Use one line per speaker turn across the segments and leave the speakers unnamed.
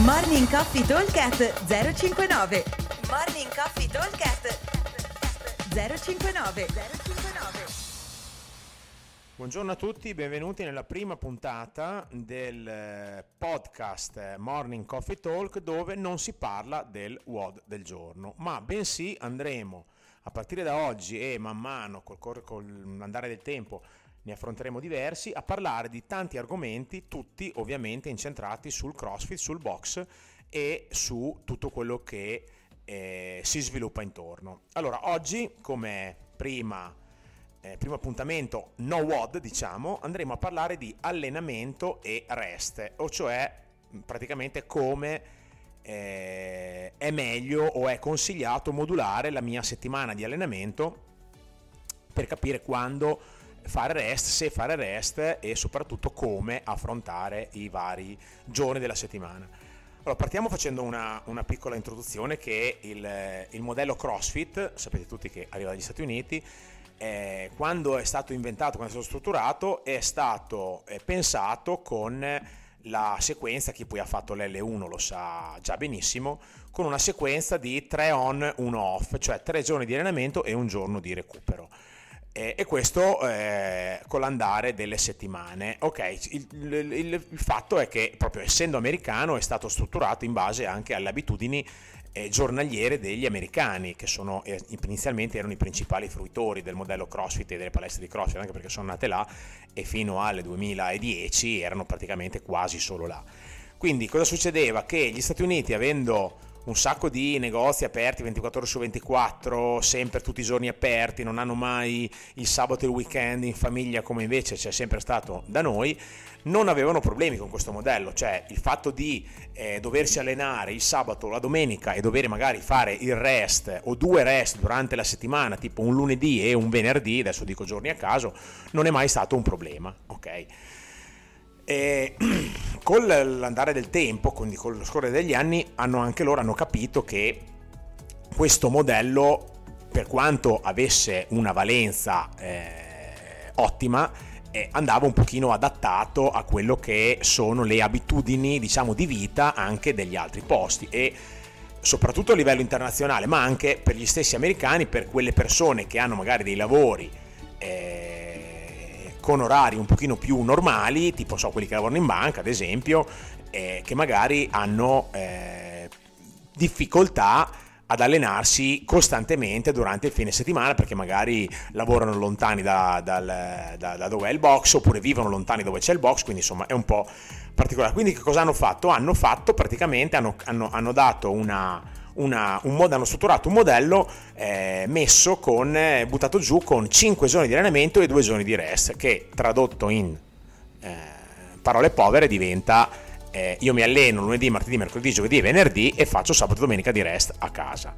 Morning Coffee Talkcast 059 Morning Coffee Talkcast 059 059
Buongiorno a tutti, benvenuti nella prima puntata del eh, podcast Morning Coffee Talk dove non si parla del WOD del giorno, ma bensì andremo a partire da oggi e man mano col, col, con l'andare del tempo ne affronteremo diversi, a parlare di tanti argomenti, tutti ovviamente incentrati sul CrossFit, sul box e su tutto quello che eh, si sviluppa intorno. Allora, oggi come prima, eh, primo appuntamento no WOD, diciamo, andremo a parlare di allenamento e rest, o cioè praticamente come eh, è meglio o è consigliato modulare la mia settimana di allenamento per capire quando fare rest, se fare rest e soprattutto come affrontare i vari giorni della settimana. Allora, partiamo facendo una, una piccola introduzione che il, il, modello CrossFit, sapete tutti che arriva dagli Stati Uniti, eh, quando è stato inventato, quando è stato strutturato, è stato eh, pensato con la sequenza, chi poi ha fatto l'L1 lo sa già benissimo, con una sequenza di 3 on, 1 off, cioè 3 giorni di allenamento e un giorno di recupero. Eh, e questo eh, con l'andare delle settimane. Ok, il, il, il, fatto è che proprio essendo americano è stato strutturato in base anche alle abitudini eh, giornaliere degli americani, che sono, eh, inizialmente erano i principali fruitori del modello CrossFit e delle palestre di CrossFit, anche perché sono nate là e fino al 2010 erano praticamente quasi solo là. Quindi cosa succedeva? Che gli Stati Uniti avendo un sacco di negozi aperti 24 ore su 24, sempre tutti i giorni aperti, non hanno mai il sabato e il weekend in famiglia come invece c'è sempre stato da noi, non avevano problemi con questo modello, cioè il fatto di eh, doversi allenare il sabato o la domenica e dover magari fare il rest o due rest durante la settimana, tipo un lunedì e un venerdì, adesso dico giorni a caso, non è mai stato un problema, ok? E con l'andare del tempo, quindi con lo scorrere degli anni, hanno anche loro hanno capito che questo modello, per quanto avesse una valenza eh, ottima, eh, andava un pochino adattato a quello che sono le abitudini, diciamo, di vita anche degli altri posti e soprattutto a livello internazionale, ma anche per gli stessi americani, per quelle persone che hanno magari dei lavori eh, con orari un pochino più normali, tipo so quelli che lavorano in banca ad esempio, eh, che magari hanno eh, difficoltà ad allenarsi costantemente durante il fine settimana perché magari lavorano lontani da, da, da, da, dove è il box oppure vivono lontani dove c'è il box, quindi insomma è un po' particolare. Quindi che cosa hanno fatto? Hanno fatto praticamente, hanno, hanno, hanno dato una, una, un mod- hanno strutturato un modello eh, messo con, eh, buttato giù con 5 giorni di allenamento e 2 giorni di rest, che tradotto in eh, parole povere diventa eh, io mi alleno lunedì, martedì, mercoledì, giovedì e venerdì e faccio sabato e domenica di rest a casa.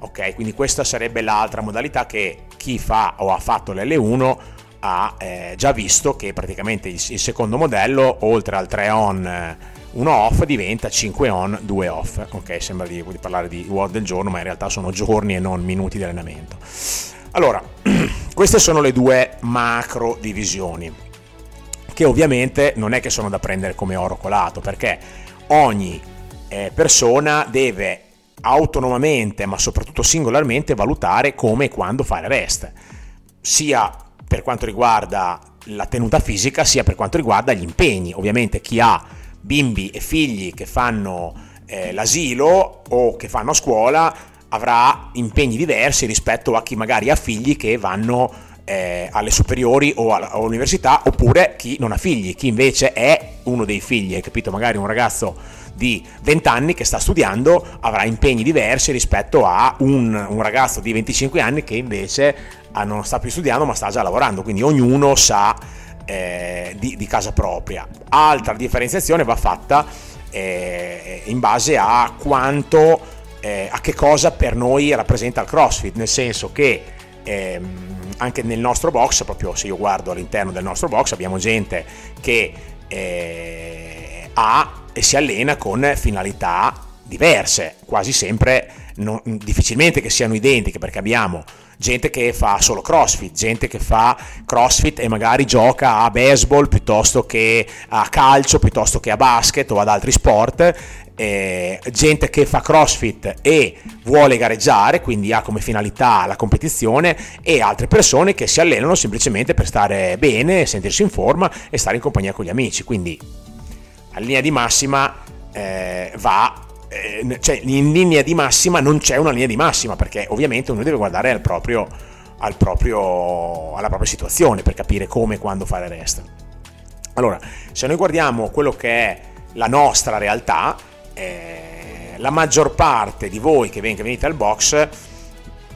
Ok, quindi questa sarebbe l'altra modalità che chi fa o ha fatto l'L1 ha eh, già visto che praticamente il, il, secondo modello, oltre al 3 on eh, uno off diventa 5 on, 2 off. Ok, sembra di, di parlare di WOD del giorno, ma in realtà sono giorni e non minuti di allenamento. Allora, queste sono le due macro divisioni, che ovviamente non è che sono da prendere come oro colato, perché ogni eh, persona deve autonomamente, ma soprattutto singolarmente, valutare come e quando fare rest, sia per quanto riguarda la tenuta fisica, sia per quanto riguarda gli impegni. Ovviamente chi ha bimbi e figli che fanno eh, l'asilo o che fanno scuola avrà impegni diversi rispetto a chi magari ha figli che vanno eh, alle superiori o all'università oppure chi non ha figli, chi invece è uno dei figli, hai capito? Magari un ragazzo di 20 anni che sta studiando avrà impegni diversi rispetto a un, un ragazzo di 25 anni che invece ah, non sta più studiando ma sta già lavorando, quindi ognuno sa eh, di, di, casa propria. Altra differenziazione va fatta eh, in base a quanto, eh, a che cosa per noi rappresenta il CrossFit, nel senso che ehm, anche nel nostro box, proprio se io guardo all'interno del nostro box, abbiamo gente che eh, ha e si allena con finalità diverse, quasi sempre non, difficilmente che siano identiche perché abbiamo gente che fa solo crossfit, gente che fa crossfit e magari gioca a baseball piuttosto che a calcio, piuttosto che a basket o ad altri sport, eh, gente che fa crossfit e vuole gareggiare, quindi ha come finalità la competizione, e altre persone che si allenano semplicemente per stare bene, sentirsi in forma e stare in compagnia con gli amici. Quindi la linea di massima eh, va eh, cioè in linea di massima non c'è una linea di massima perché ovviamente uno deve guardare al proprio, al proprio, alla propria situazione per capire come e quando fare rest. Allora, se noi guardiamo quello che è la nostra realtà, eh, la maggior parte di voi che venite al box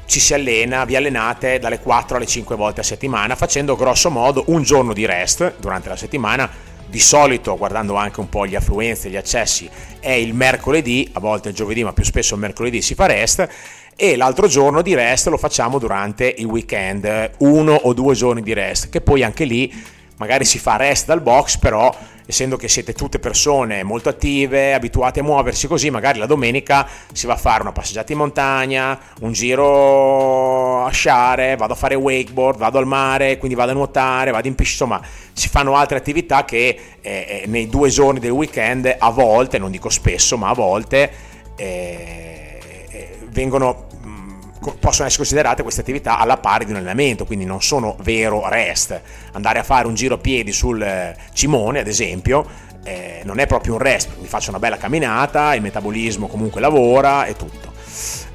ci si allena, vi allenate dalle 4 alle 5 volte a settimana facendo grosso modo un giorno di rest durante la settimana di solito guardando anche un po' gli affluenze, gli accessi, è il mercoledì, a volte il giovedì, ma più spesso il mercoledì si fa rest e l'altro giorno di rest lo facciamo durante il weekend, uno o due giorni di rest, che poi anche lì magari si fa rest dal box, però essendo che siete tutte persone molto attive, abituate a muoversi così, magari la domenica si va a fare una passeggiata in montagna, un giro a sciare, vado a fare wakeboard, vado al mare, quindi vado a nuotare, vado in piscina, insomma si fanno altre attività che eh, eh nei due giorni del weekend a volte, non dico spesso, ma a volte eh, eh vengono possono essere considerate queste attività alla pari di un allenamento, quindi non sono vero rest. Andare a fare un giro a piedi sul eh, cimone, ad esempio, eh, non è proprio un rest, mi faccio una bella camminata, il metabolismo comunque lavora e tutto.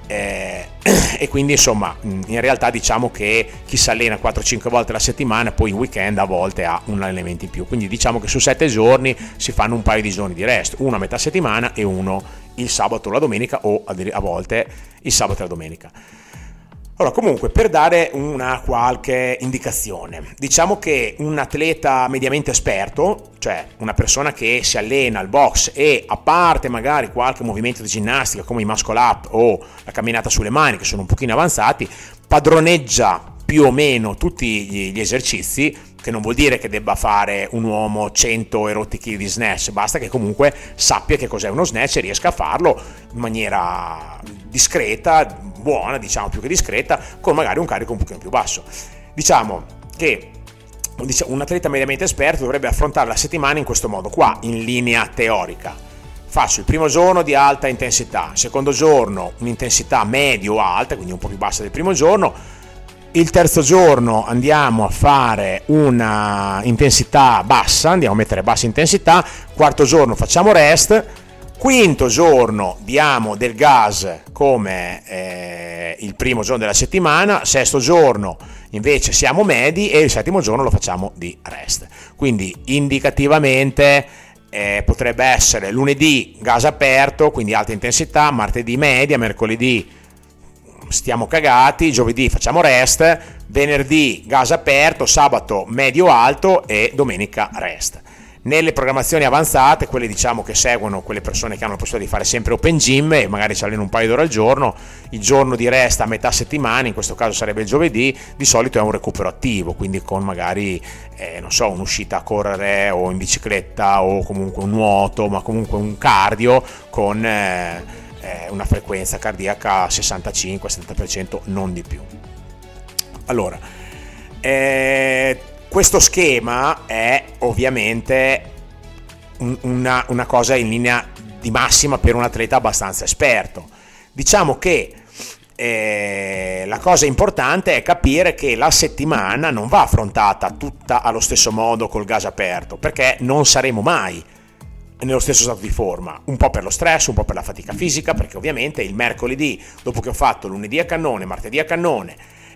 Eh, e quindi insomma in realtà diciamo che chi si allena 4-5 volte alla settimana poi in weekend a volte ha un allenamento in più quindi diciamo che su 7 giorni si fanno un paio di giorni di rest uno a metà settimana e uno il sabato o la domenica o a volte il sabato e la domenica. Allora, comunque, per dare una qualche indicazione, diciamo che un atleta mediamente esperto, cioè una persona che si allena al box e a parte magari qualche movimento di ginnastica come i muscle up o la camminata sulle mani che sono un pochino avanzati, padroneggia più o meno tutti gli esercizi, che non vuol dire che debba fare un uomo 100 erotti kg di snatch, basta che comunque sappia che cos'è uno snatch e riesca a farlo in maniera discreta, buona, diciamo più che discreta, con magari un carico un pochino più basso. Diciamo che un atleta mediamente esperto dovrebbe affrontare la settimana in questo modo qua, in linea teorica. Faccio il primo giorno di alta intensità, il secondo giorno un'intensità medio-alta, quindi un po' più bassa del primo giorno, il terzo giorno andiamo a fare una intensità bassa, andiamo a mettere bassa intensità, quarto giorno facciamo rest, quinto giorno diamo del gas come eh, il primo giorno della settimana, sesto giorno invece siamo medi e il settimo giorno lo facciamo di rest. Quindi indicativamente eh, potrebbe essere lunedì gas aperto, quindi alta intensità, martedì media, mercoledì stiamo cagati, giovedì facciamo rest, venerdì gas aperto, sabato medio alto e domenica rest. Nelle programmazioni avanzate, quelle diciamo che seguono quelle persone che hanno la possibilità di fare sempre open gym e magari ci allenano un paio d'ore al giorno, il giorno di rest a metà settimana, in questo caso sarebbe il giovedì, di solito è un recupero attivo, quindi con magari eh, non so, un'uscita a correre o in bicicletta o comunque un nuoto, ma comunque un cardio con eh, eh, una frequenza cardiaca 65-70%, non di più. Allora, eh, questo schema è ovviamente un, una, una cosa in linea di massima per un atleta abbastanza esperto. Diciamo che eh, la cosa importante è capire che la settimana non va affrontata tutta allo stesso modo col gas aperto, perché non saremo mai nello stesso stato di forma, un po' per lo stress, un po' per la fatica fisica, perché ovviamente il mercoledì, dopo che ho fatto lunedì a cannone, martedì a cannone,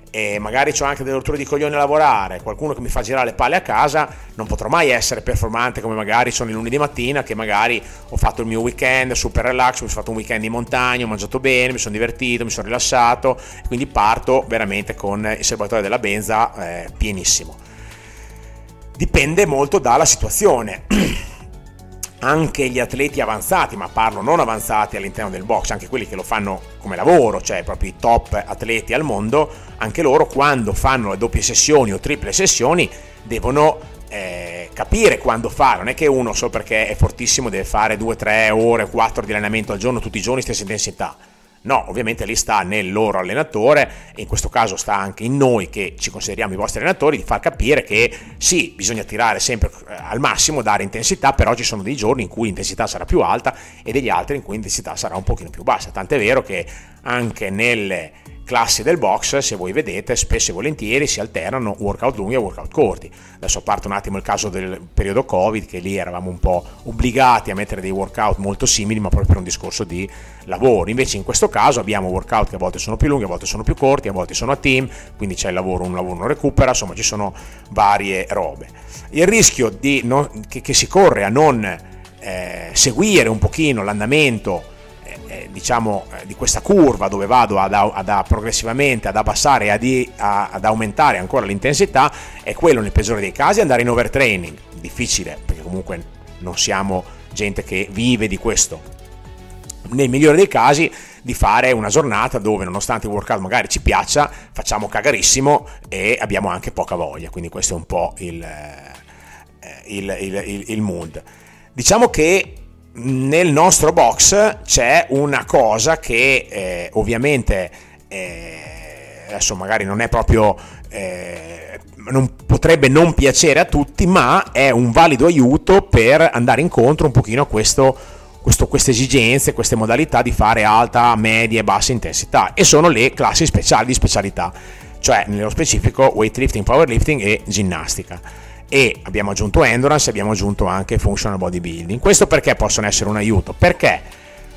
e magari ho anche delle rotture di coglioni a lavorare, qualcuno che mi fa girare le palle a casa, non potrò mai essere performante come magari sono il lunedì mattina, che magari ho fatto il mio weekend super relax, mi sono fatto un weekend in montagna, ho mangiato bene, mi sono divertito, mi sono rilassato, quindi parto veramente con il serbatoio della benza eh, pienissimo. Dipende molto dalla situazione. anche gli atleti avanzati, ma parlo non avanzati all'interno del box, anche quelli che lo fanno come lavoro, cioè proprio i top atleti al mondo, anche loro quando fanno le doppie sessioni o triple sessioni devono eh, capire quando fare, non è che uno solo perché è fortissimo deve fare 2, 3 ore, 4 di allenamento al giorno tutti i giorni stessa intensità. No, ovviamente lì sta nel loro allenatore e in questo caso sta anche in noi che ci consideriamo i vostri allenatori di far capire che sì, bisogna tirare sempre eh, al massimo, dare intensità, però ci sono dei giorni in cui l'intensità sarà più alta e degli altri in cui l'intensità sarà un pochino più bassa. Tant'è vero che anche nelle classi del box, se voi vedete, spesso e volentieri si alternano workout lunghi e workout corti. Adesso parte un attimo il caso del periodo Covid, che lì eravamo un po' obbligati a mettere dei workout molto simili, ma proprio per un discorso di lavoro. Invece in questo caso abbiamo workout che a volte sono più lunghi, a volte sono più corti, a volte sono a team, quindi c'è il lavoro, un lavoro non recupera, insomma ci sono varie robe. Il rischio non, che, che, si corre a non eh, seguire un pochino l'andamento diciamo, eh, di questa curva dove vado ad, ad, progressivamente ad abbassare e ad, ad, aumentare ancora l'intensità è quello nel peggiore dei casi andare in overtraining. Difficile perché comunque non siamo gente che vive di questo. Nel migliore dei casi di fare una giornata dove nonostante il workout magari ci piaccia facciamo cagarissimo e abbiamo anche poca voglia. Quindi questo è un po' il, eh, il, il, il mood. Diciamo che nel nostro box c'è una cosa che eh, ovviamente eh, adesso magari non è proprio eh, non potrebbe non piacere a tutti ma è un valido aiuto per andare incontro un pochino a questo, questo, queste esigenze queste modalità di fare alta media e bassa intensità. E sono le classi speciali di specialità cioè nello specifico weightlifting powerlifting e ginnastica e abbiamo aggiunto endurance e abbiamo aggiunto anche functional bodybuilding. Questo perché possono essere un aiuto? Perché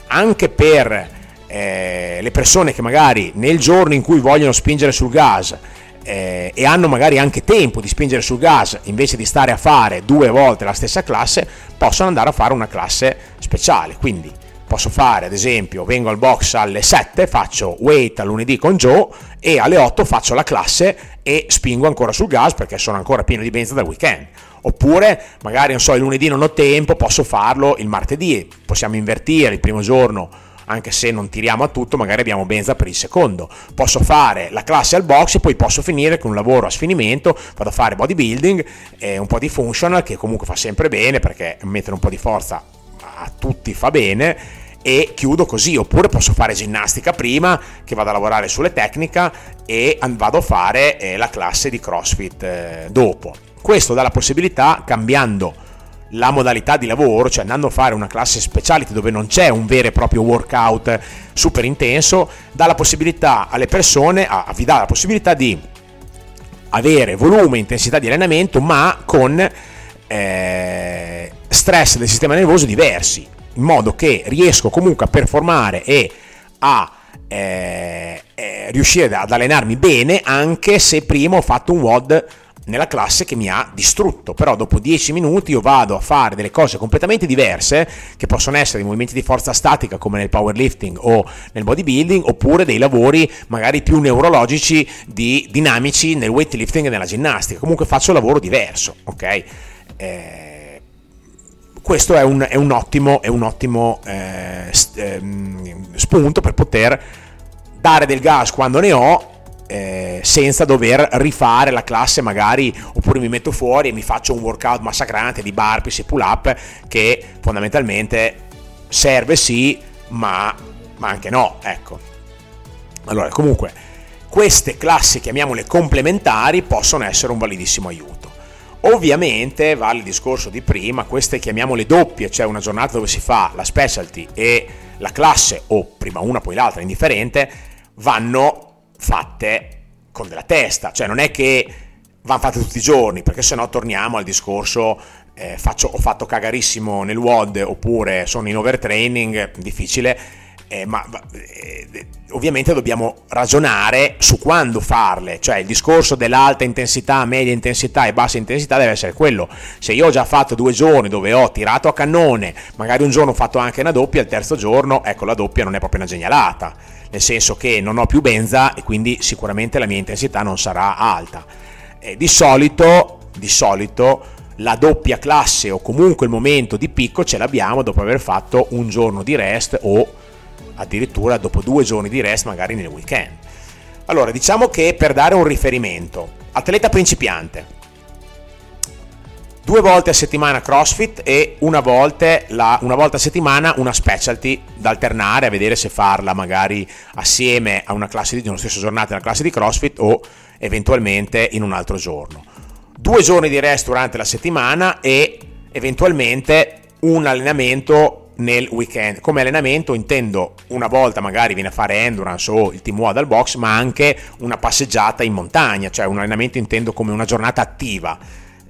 anche per eh, le persone che magari nel giorno in cui vogliono spingere sul gas eh, e hanno magari anche tempo di spingere sul gas invece di stare a fare due volte la stessa classe, possono andare a fare una classe speciale. Quindi posso fare ad esempio vengo al box alle 7 faccio weight a lunedì con Joe e alle 8 faccio la classe e spingo ancora sul gas perché sono ancora pieno di benzina dal weekend oppure magari non so il lunedì non ho tempo posso farlo il martedì possiamo invertire il primo giorno anche se non tiriamo a tutto, magari abbiamo benza per il secondo. Posso fare la classe al box e poi posso finire con un lavoro a sfinimento, vado a fare bodybuilding e un po' di functional che comunque fa sempre bene perché mettere un po' di forza a tutti fa bene e chiudo così, oppure posso fare ginnastica prima che vado a lavorare sulle tecniche e vado a fare eh, la classe di CrossFit eh, dopo. Questo dà la possibilità, cambiando la modalità di lavoro, cioè andando a fare una classe speciality dove non c'è un vero e proprio workout super intenso, dà la possibilità alle persone, a, vi dà la possibilità di avere volume e intensità di allenamento, ma con eh, stress del sistema nervoso diversi in modo che riesco comunque a performare e a eh, eh, riuscire ad allenarmi bene anche se prima ho fatto un WOD nella classe che mi ha distrutto, però dopo 10 minuti io vado a fare delle cose completamente diverse che possono essere dei movimenti di forza statica come nel powerlifting o nel bodybuilding oppure dei lavori magari più neurologici di dinamici nel weightlifting e nella ginnastica, comunque faccio lavoro diverso, ok? Eh, questo è un, è un ottimo, è un ottimo eh, ehm, spunto per poter dare del gas quando ne ho eh, senza dover rifare la classe magari oppure mi metto fuori e mi faccio un workout massacrante di burpees e pull up che fondamentalmente serve sì ma, ma anche no ecco. Allora comunque queste classi chiamiamole complementari possono essere un validissimo aiuto Ovviamente vale il discorso di prima, queste chiamiamole doppie, cioè una giornata dove si fa la specialty e la classe, o prima una poi l'altra, indifferente, vanno fatte con della testa, cioè non è che vanno fatte tutti i giorni, perché se no torniamo al discorso eh, faccio, ho fatto cagarissimo nel WOD oppure sono in overtraining, difficile eh, ma eh, ovviamente dobbiamo ragionare su quando farle, cioè il discorso dell'alta intensità, media intensità e bassa intensità deve essere quello. Se io ho già fatto due giorni dove ho tirato a cannone, magari un giorno ho fatto anche una doppia, il terzo giorno, ecco la doppia non è proprio una genialata, nel senso che non ho più benza e quindi sicuramente la mia intensità non sarà alta. E di solito, di solito la doppia classe o comunque il momento di picco ce l'abbiamo dopo aver fatto un giorno di rest o addirittura dopo due giorni di rest magari nel weekend. Allora, diciamo che per dare un riferimento, atleta principiante, due volte a settimana CrossFit e una volta, la, una volta, a settimana una specialty da alternare a vedere se farla magari assieme a una classe di, una stessa giornata una classe di CrossFit o eventualmente in un altro giorno. Due giorni di rest durante la settimana e eventualmente un allenamento nel weekend. Come allenamento intendo una volta magari viene a fare endurance o il team WOD al box, ma anche una passeggiata in montagna, cioè un allenamento intendo come una giornata attiva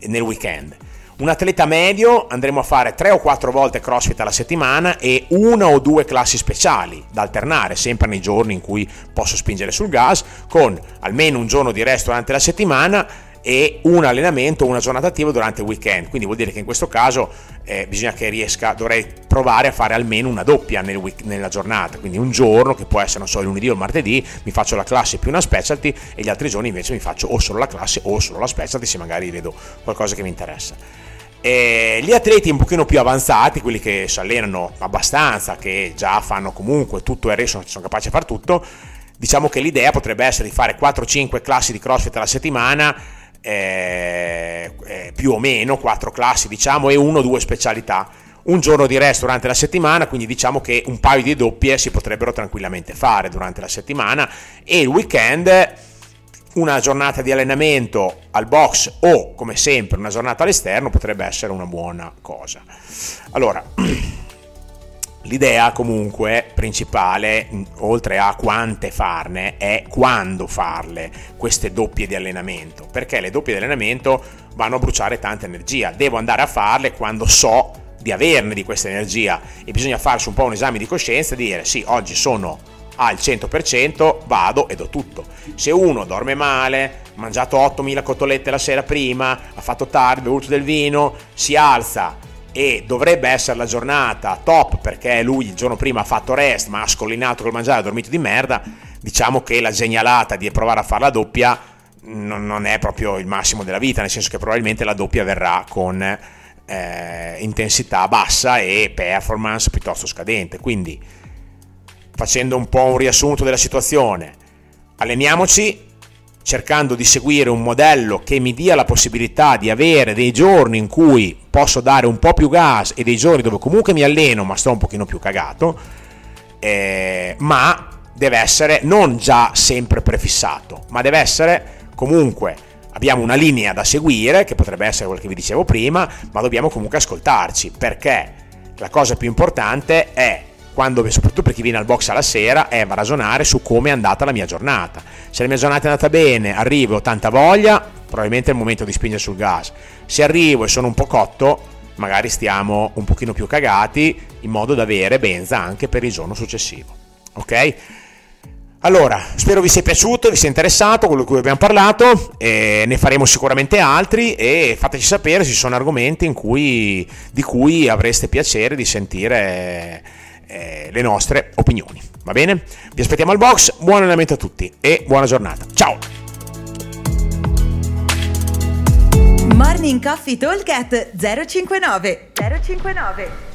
nel weekend. Un atleta medio andremo a fare 3 o 4 volte CrossFit alla settimana e una o due classi speciali da alternare sempre nei giorni in cui posso spingere sul gas con almeno un giorno di resto durante la settimana e un allenamento una giornata attiva durante il weekend. Quindi vuol dire che in questo caso eh, bisogna che riesca, dovrei provare a fare almeno una doppia nel week, nella giornata. Quindi un giorno, che può essere, non so, il lunedì o il martedì, mi faccio la classe più una specialty e gli altri giorni invece mi faccio o solo la classe o solo la specialty se magari vedo qualcosa che mi interessa. E gli atleti un pochino più avanzati, quelli che si allenano abbastanza, che già fanno comunque tutto il resto, sono capaci di fare tutto, diciamo che l'idea potrebbe essere di fare 4-5 classi di CrossFit alla settimana eh, eh, più o meno quattro classi diciamo e uno o due specialità. Un giorno di rest durante la settimana quindi diciamo che un paio di doppie si potrebbero tranquillamente fare durante la settimana. E il weekend una giornata di allenamento al box o come sempre una giornata all'esterno potrebbe essere una buona cosa. Allora L'idea comunque principale, oltre a quante farne, è quando farle queste doppie di allenamento, perché le doppie di allenamento vanno a bruciare tanta energia, devo andare a farle quando so di averne di questa energia. E bisogna farsi un po' un esame di coscienza e dire sì, oggi sono al 100%, vado e do tutto. Se uno dorme male, ha mangiato 8000 cotolette la sera prima, ha fatto tardi, bevuto del vino, si alza, e dovrebbe essere la giornata top perché lui il giorno prima ha fatto rest ma ha scollinato col mangiare, ha dormito di merda, diciamo che la genialata di provare a fare la doppia non, è proprio il massimo della vita, nel senso che probabilmente la doppia verrà con eh, intensità bassa e performance piuttosto scadente. Quindi facendo un po' un riassunto della situazione, alleniamoci cercando di seguire un modello che mi dia la possibilità di avere dei giorni in cui posso dare un po' più gas e dei giorni dove comunque mi alleno ma sto un pochino più cagato, eh, ma deve essere non già sempre prefissato, ma deve essere comunque abbiamo una linea da seguire che potrebbe essere quello che vi dicevo prima, ma dobbiamo comunque ascoltarci perché la cosa più importante è quando, soprattutto per chi viene al box alla sera, è ragionare su come è andata la mia giornata. Se la mia giornata è andata bene, arrivo, ho tanta voglia, probabilmente è il momento di spingere sul gas. Se arrivo e sono un po' cotto, magari stiamo un pochino più cagati, in modo da avere benza anche per il giorno successivo. Ok? Allora, spero vi sia piaciuto, vi sia interessato quello di cui abbiamo parlato, ne faremo sicuramente altri e fateci sapere se ci sono argomenti cui, di cui avreste piacere di sentire eh, le nostre opinioni. Va bene? Vi aspettiamo al box, buon allenamento a tutti e buona giornata. Ciao!
Morning Coffee Talk 059 059